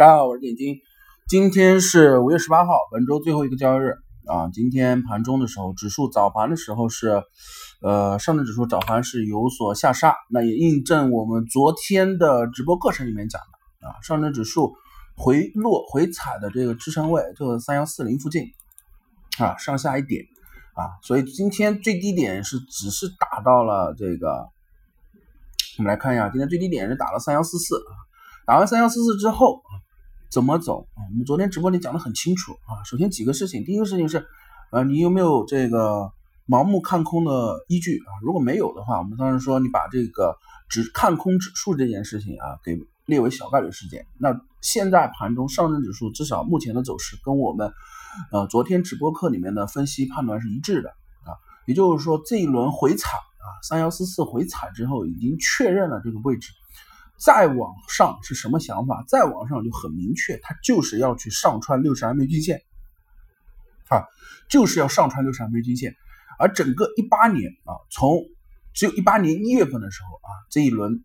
大家好，我是点金。今天是五月十八号，本周最后一个交易日啊。今天盘中的时候，指数早盘的时候是，呃，上证指数早盘是有所下杀，那也印证我们昨天的直播课程里面讲的啊，上证指数回落回踩的这个支撑位就是三幺四零附近啊，上下一点啊，所以今天最低点是只是打到了这个，我们来看一下，今天最低点是打了三幺四四。打完三幺四四之后啊，怎么走啊？我们昨天直播里讲的很清楚啊。首先几个事情，第一个事情是，呃，你有没有这个盲目看空的依据啊？如果没有的话，我们当然说你把这个只看空指数这件事情啊，给列为小概率事件。那现在盘中上证指数至少目前的走势跟我们呃昨天直播课里面的分析判断是一致的啊。也就是说这一轮回踩啊，三幺四四回踩之后已经确认了这个位置。再往上是什么想法？再往上就很明确，它就是要去上穿六十 MA 均线，啊，就是要上穿六十 MA 均线。而整个一八年啊，从只有一八年一月份的时候啊，这一轮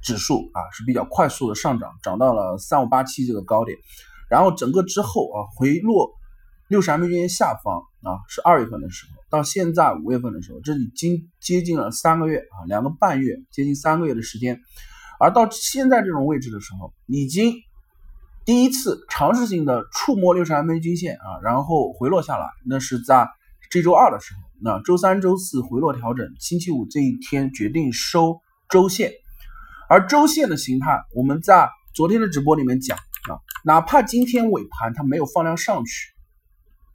指数啊是比较快速的上涨，涨到了三五八七这个高点，然后整个之后啊回落六十 MA 均线下方啊是二月份的时候，到现在五月份的时候，这已经接近了三个月啊，两个半月，接近三个月的时间。而到现在这种位置的时候，已经第一次尝试性的触摸六十 MA 均线啊，然后回落下来，那是在这周二的时候。那周三、周四回落调整，星期五这一天决定收周线。而周线的形态，我们在昨天的直播里面讲啊，哪怕今天尾盘它没有放量上去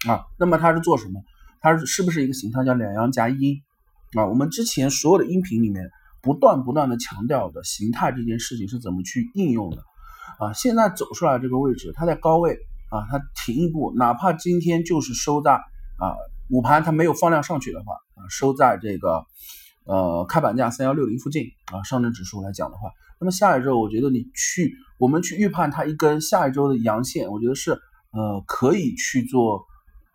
啊，那么它是做什么？它是不是一个形态叫两阳夹阴啊？我们之前所有的音频里面。不断不断的强调的形态这件事情是怎么去应用的啊？现在走出来这个位置，它在高位啊，它停一步，哪怕今天就是收在啊午盘它没有放量上去的话啊，收在这个呃开盘价三幺六零附近啊，上证指数来讲的话，那么下一周我觉得你去我们去预判它一根下一周的阳线，我觉得是呃可以去做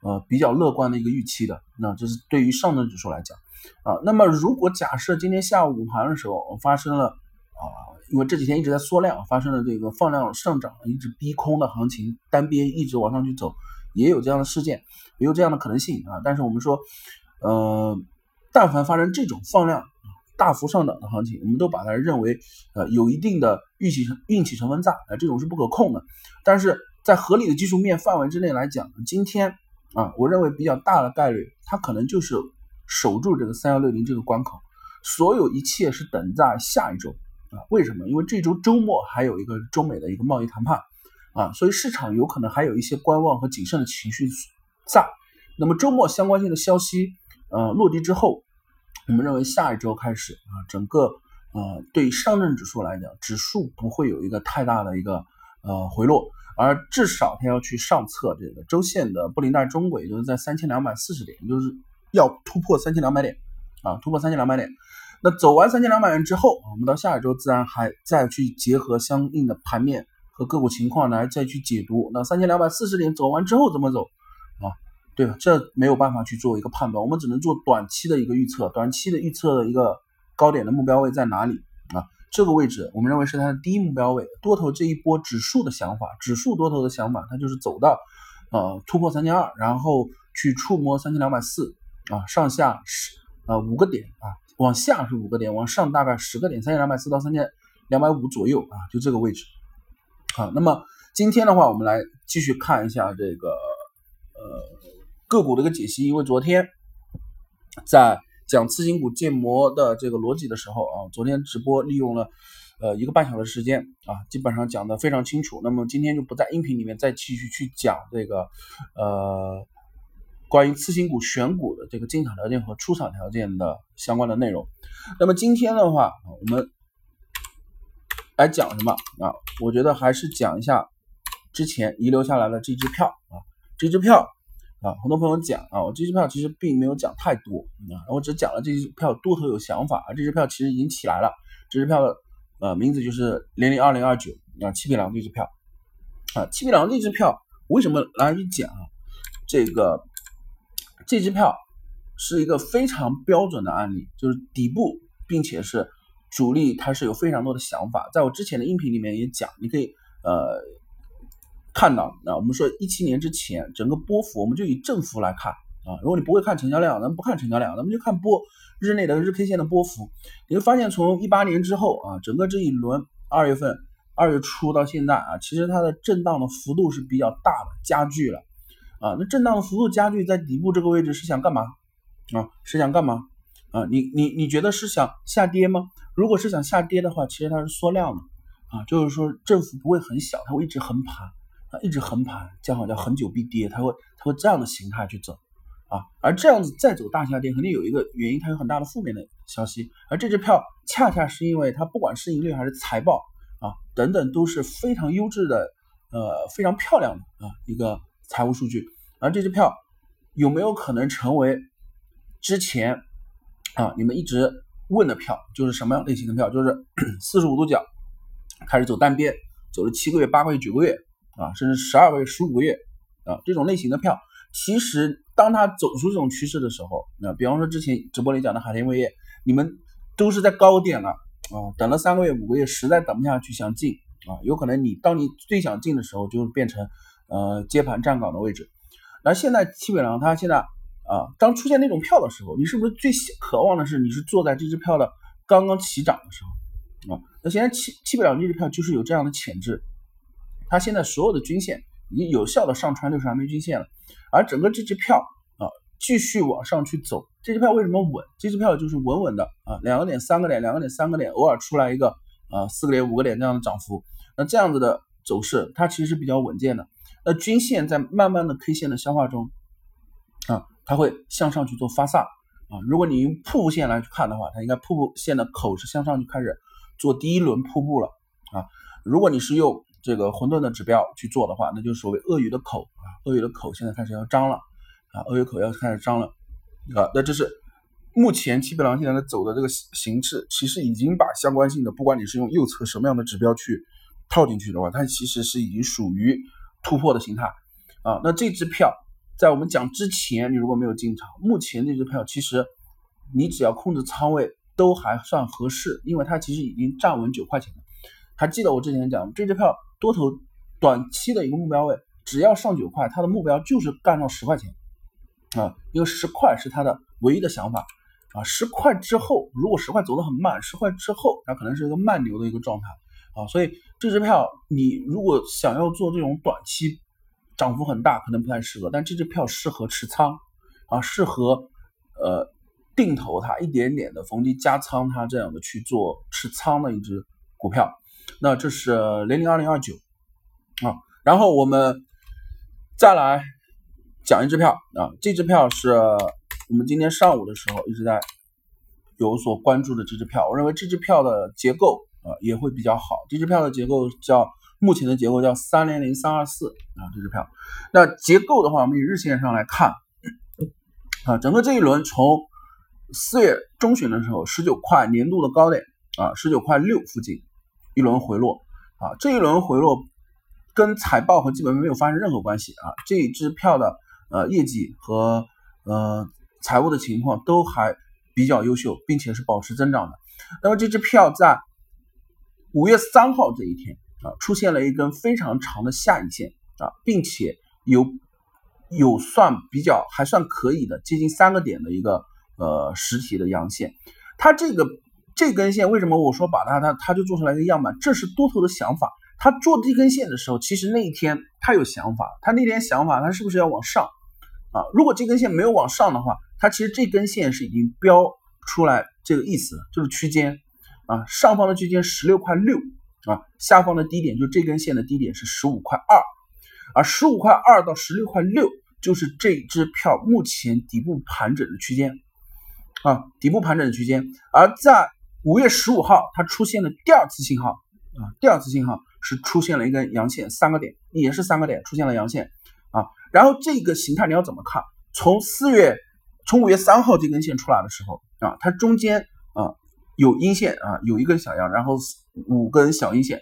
呃比较乐观的一个预期的。那这是对于上证指数来讲。啊，那么如果假设今天下午午盘的时候发生了啊，因为这几天一直在缩量，发生了这个放量上涨，一直逼空的行情，单边一直往上去走，也有这样的事件，也有这样的可能性啊。但是我们说，呃，但凡发生这种放量大幅上涨的行情，我们都把它认为呃有一定的运气运气成分在啊，这种是不可控的。但是在合理的技术面范围之内来讲，今天啊，我认为比较大的概率，它可能就是。守住这个三幺六零这个关口，所有一切是等在下一周啊？为什么？因为这周周末还有一个中美的一个贸易谈判啊，所以市场有可能还有一些观望和谨慎的情绪在。那么周末相关性的消息呃落地之后，我们认为下一周开始啊，整个呃对上证指数来讲，指数不会有一个太大的一个呃回落，而至少它要去上测这个周线的布林带中轨，就是在三千两百四十点，就是。要突破三千两百点啊！突破三千两百点，那走完三千两百点之后，我们到下一周自然还再去结合相应的盘面和个股情况来再去解读。那三千两百四十点走完之后怎么走啊？对吧？这没有办法去做一个判断，我们只能做短期的一个预测。短期的预测的一个高点的目标位在哪里啊？这个位置我们认为是它的第一目标位。多头这一波指数的想法，指数多头的想法，它就是走到呃突破三千二，然后去触摸三千两百四。啊，上下十啊五个点啊，往下是五个点，往上大概十个点，三千两百四到三千两百五左右啊，就这个位置。好，那么今天的话，我们来继续看一下这个呃个股的一个解析，因为昨天在讲次新股建模的这个逻辑的时候啊，昨天直播利用了呃一个半小时时间啊，基本上讲的非常清楚。那么今天就不在音频里面再继续去讲这个呃。关于次新股选股的这个进场条件和出场条件的相关的内容，那么今天的话，我们来讲什么啊？我觉得还是讲一下之前遗留下来的这支票啊，这支票啊，很多朋友讲啊，我这支票其实并没有讲太多啊，我只讲了这支票多头有想法啊，这支票其实已经起来了，这支票的呃名字就是零零二零二九啊，七匹狼这支票啊，七匹狼这支票为什么来讲这个？这支票是一个非常标准的案例，就是底部，并且是主力，它是有非常多的想法。在我之前的音频里面也讲，你可以呃看到啊，我们说一七年之前整个波幅，我们就以振幅来看啊。如果你不会看成交量，咱们不看成交量，咱们就看波日内的日 K 线的波幅，你会发现从一八年之后啊，整个这一轮二月份二月初到现在啊，其实它的震荡的幅度是比较大的，加剧了啊。那震荡幅度加剧，在底部这个位置是想干嘛啊？是想干嘛啊？你你你觉得是想下跌吗？如果是想下跌的话，其实它是缩量的啊，就是说振幅不会很小，它会一直横盘啊。一直横盘，叫好叫恒久必跌，它会它会这样的形态去走啊，而这样子再走大下跌，肯定有一个原因，它有很大的负面的消息，而这支票恰恰是因为它不管市盈率还是财报啊等等都是非常优质的，呃非常漂亮的啊一个财务数据，而这支票有没有可能成为之前啊你们一直问的票，就是什么样类型的票，就是 四十五度角开始走单边，走了七个月、八个月、九个月。啊，甚至十二个月、十五个月啊，这种类型的票，其实当它走出这种趋势的时候，那比方说之前直播里讲的海天味业，你们都是在高点了啊，等了三个月、五个月，实在等不下去想进啊，有可能你当你最想进的时候，就变成呃接盘站岗的位置。那现在基本上它现在啊，当出现那种票的时候，你是不是最渴望的是你是坐在这支票的刚刚起涨的时候啊？那现在七七百两这支票就是有这样的潜质。它现在所有的均线已经有效的上穿六十 MA 均线了，而整个这支票啊继续往上去走，这支票为什么稳？这支票就是稳稳的啊，两个点、三个点、两个点、三个点，偶尔出来一个啊四个点、五个点这样的涨幅，那这样子的走势它其实是比较稳健的。那均线在慢慢的 K 线的消化中啊，它会向上去做发散啊。如果你用瀑布线来去看的话，它应该瀑布线的口是向上去开始做第一轮瀑布了啊。如果你是用这个混沌的指标去做的话，那就是所谓鳄鱼的口啊，鳄鱼的口现在开始要张了啊，鳄鱼口要开始张了啊，那这是目前基本上现在的走的这个形式，其实已经把相关性的，不管你是用右侧什么样的指标去套进去的话，它其实是已经属于突破的形态啊。那这支票在我们讲之前，你如果没有进场，目前这支票其实你只要控制仓位都还算合适，因为它其实已经站稳九块钱了。还记得我之前讲这支票？多头短期的一个目标位，只要上九块，它的目标就是干到十块钱啊，因为十块是它的唯一的想法啊。十块之后，如果十块走得很慢，十块之后它可能是一个慢牛的一个状态啊。所以这支票你如果想要做这种短期涨幅很大，可能不太适合，但这支票适合持仓啊，适合呃定投它一点点的逢低加仓它这样的去做持仓的一只股票。那这是零零二零二九啊，然后我们再来讲一支票啊，这支票是我们今天上午的时候一直在有所关注的这支票，我认为这支票的结构啊也会比较好。这支票的结构叫目前的结构叫三零零三二四啊，这支票。那结构的话，我们以日线上来看啊，整个这一轮从四月中旬的时候，十九块年度的高点啊，十九块六附近。一轮回落啊，这一轮回落跟财报和基本面没有发生任何关系啊。这一支票的呃业绩和呃财务的情况都还比较优秀，并且是保持增长的。那么这支票在五月三号这一天啊，出现了一根非常长的下影线啊，并且有有算比较还算可以的接近三个点的一个呃实体的阳线，它这个。这根线为什么我说把它它它就做出来一个样板？这是多头的想法。他做这根线的时候，其实那一天他有想法，他那天想法他是不是要往上啊？如果这根线没有往上的话，它其实这根线是已经标出来这个意思，就是区间啊，上方的区间十六块六啊，下方的低点就这根线的低点是十五块二，啊十五块二到十六块六就是这支票目前底部盘整的区间啊，底部盘整的区间，而在五月十五号，它出现了第二次信号啊，第二次信号是出现了一根阳线，三个点也是三个点出现了阳线啊。然后这个形态你要怎么看？从四月，从五月三号这根线出来的时候啊，它中间有阴线啊，有一根小阳，然后五根小阴线，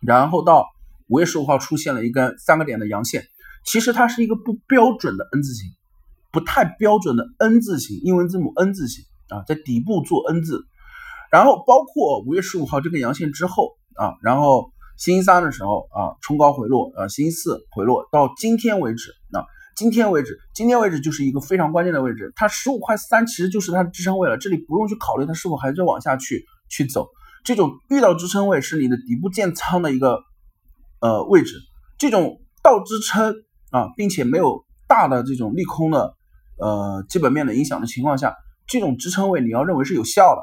然后到五月十五号出现了一根三个点的阳线。其实它是一个不标准的 N 字形，不太标准的 N 字形，英文字母 N 字形啊，在底部做 N 字。然后包括五月十五号这根阳线之后啊，然后星期三的时候啊冲高回落，啊星期四回落，到今天为止，啊今天为止，今天为止就是一个非常关键的位置，它十五块三其实就是它的支撑位了，这里不用去考虑它是否还在往下去去走，这种遇到支撑位是你的底部建仓的一个呃位置，这种倒支撑啊，并且没有大的这种利空的呃基本面的影响的情况下，这种支撑位你要认为是有效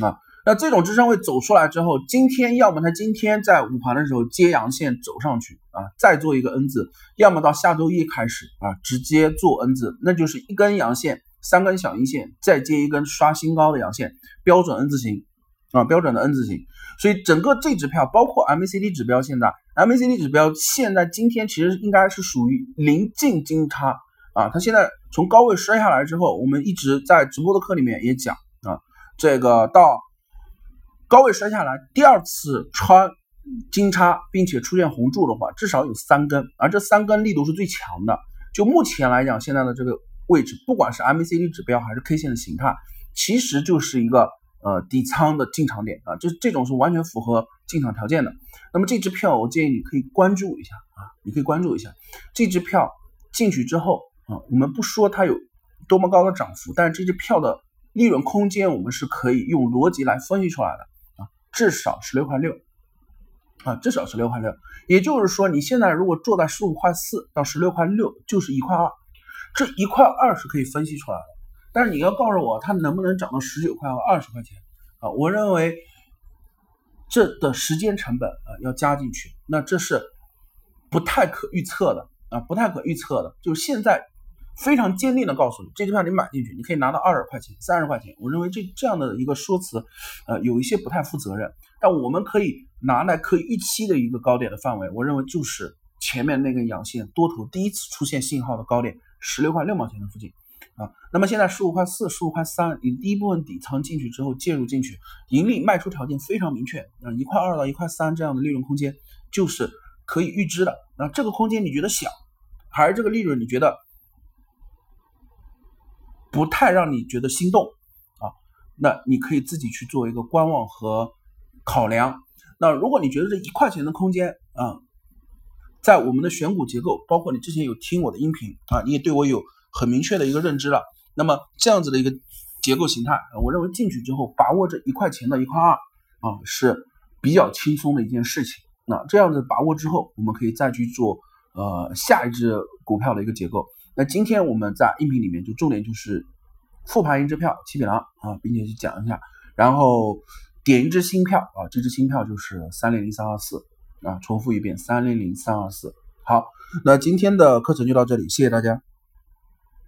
的啊。那这种支撑位走出来之后，今天要么它今天在午盘的时候接阳线走上去啊，再做一个 N 字，要么到下周一开始啊，直接做 N 字，那就是一根阳线，三根小阴线，再接一根刷新高的阳线，标准 N 字形啊，标准的 N 字形。所以整个这支票，包括 MACD 指标，现在 MACD 指标现在今天其实应该是属于临近金叉啊，它现在从高位摔下来之后，我们一直在直播的课里面也讲啊，这个到。高位摔下来，第二次穿金叉，并且出现红柱的话，至少有三根，而这三根力度是最强的。就目前来讲，现在的这个位置，不管是 MACD 指标还是 K 线的形态，其实就是一个呃底仓的进场点啊，这这种是完全符合进场条件的。那么这支票，我建议你可以关注一下啊，你可以关注一下这支票进去之后啊，我们不说它有多么高的涨幅，但是这支票的利润空间，我们是可以用逻辑来分析出来的。至少十六块六啊，至少十六块六。也就是说，你现在如果做在十五块四到十六块六，就是一块二，这一块二是可以分析出来的。但是你要告诉我，它能不能涨到十九块和二十块钱啊？我认为这的时间成本啊要加进去，那这是不太可预测的啊，不太可预测的。就是现在。非常坚定的告诉你，这支票你买进去，你可以拿到二十块钱、三十块钱。我认为这这样的一个说辞，呃，有一些不太负责任。但我们可以拿来可以预期的一个高点的范围，我认为就是前面那根阳线多头第一次出现信号的高点，十六块六毛钱的附近啊。那么现在十五块四、十五块三，你第一部分底仓进去之后介入进去，盈利卖出条件非常明确啊，一块二到一块三这样的利润空间就是可以预知的。那这个空间你觉得小，还是这个利润你觉得？不太让你觉得心动啊，那你可以自己去做一个观望和考量。那如果你觉得这一块钱的空间啊，在我们的选股结构，包括你之前有听我的音频啊，你也对我有很明确的一个认知了。那么这样子的一个结构形态，我认为进去之后把握这一块钱的一块二啊，是比较轻松的一件事情。那这样子把握之后，我们可以再去做呃下一只股票的一个结构。那今天我们在音频里面就重点就是复盘一支票七匹狼啊，并且去讲一下，然后点一支新票啊，这支新票就是三零零三二四啊，重复一遍三零零三二四。好，那今天的课程就到这里，谢谢大家。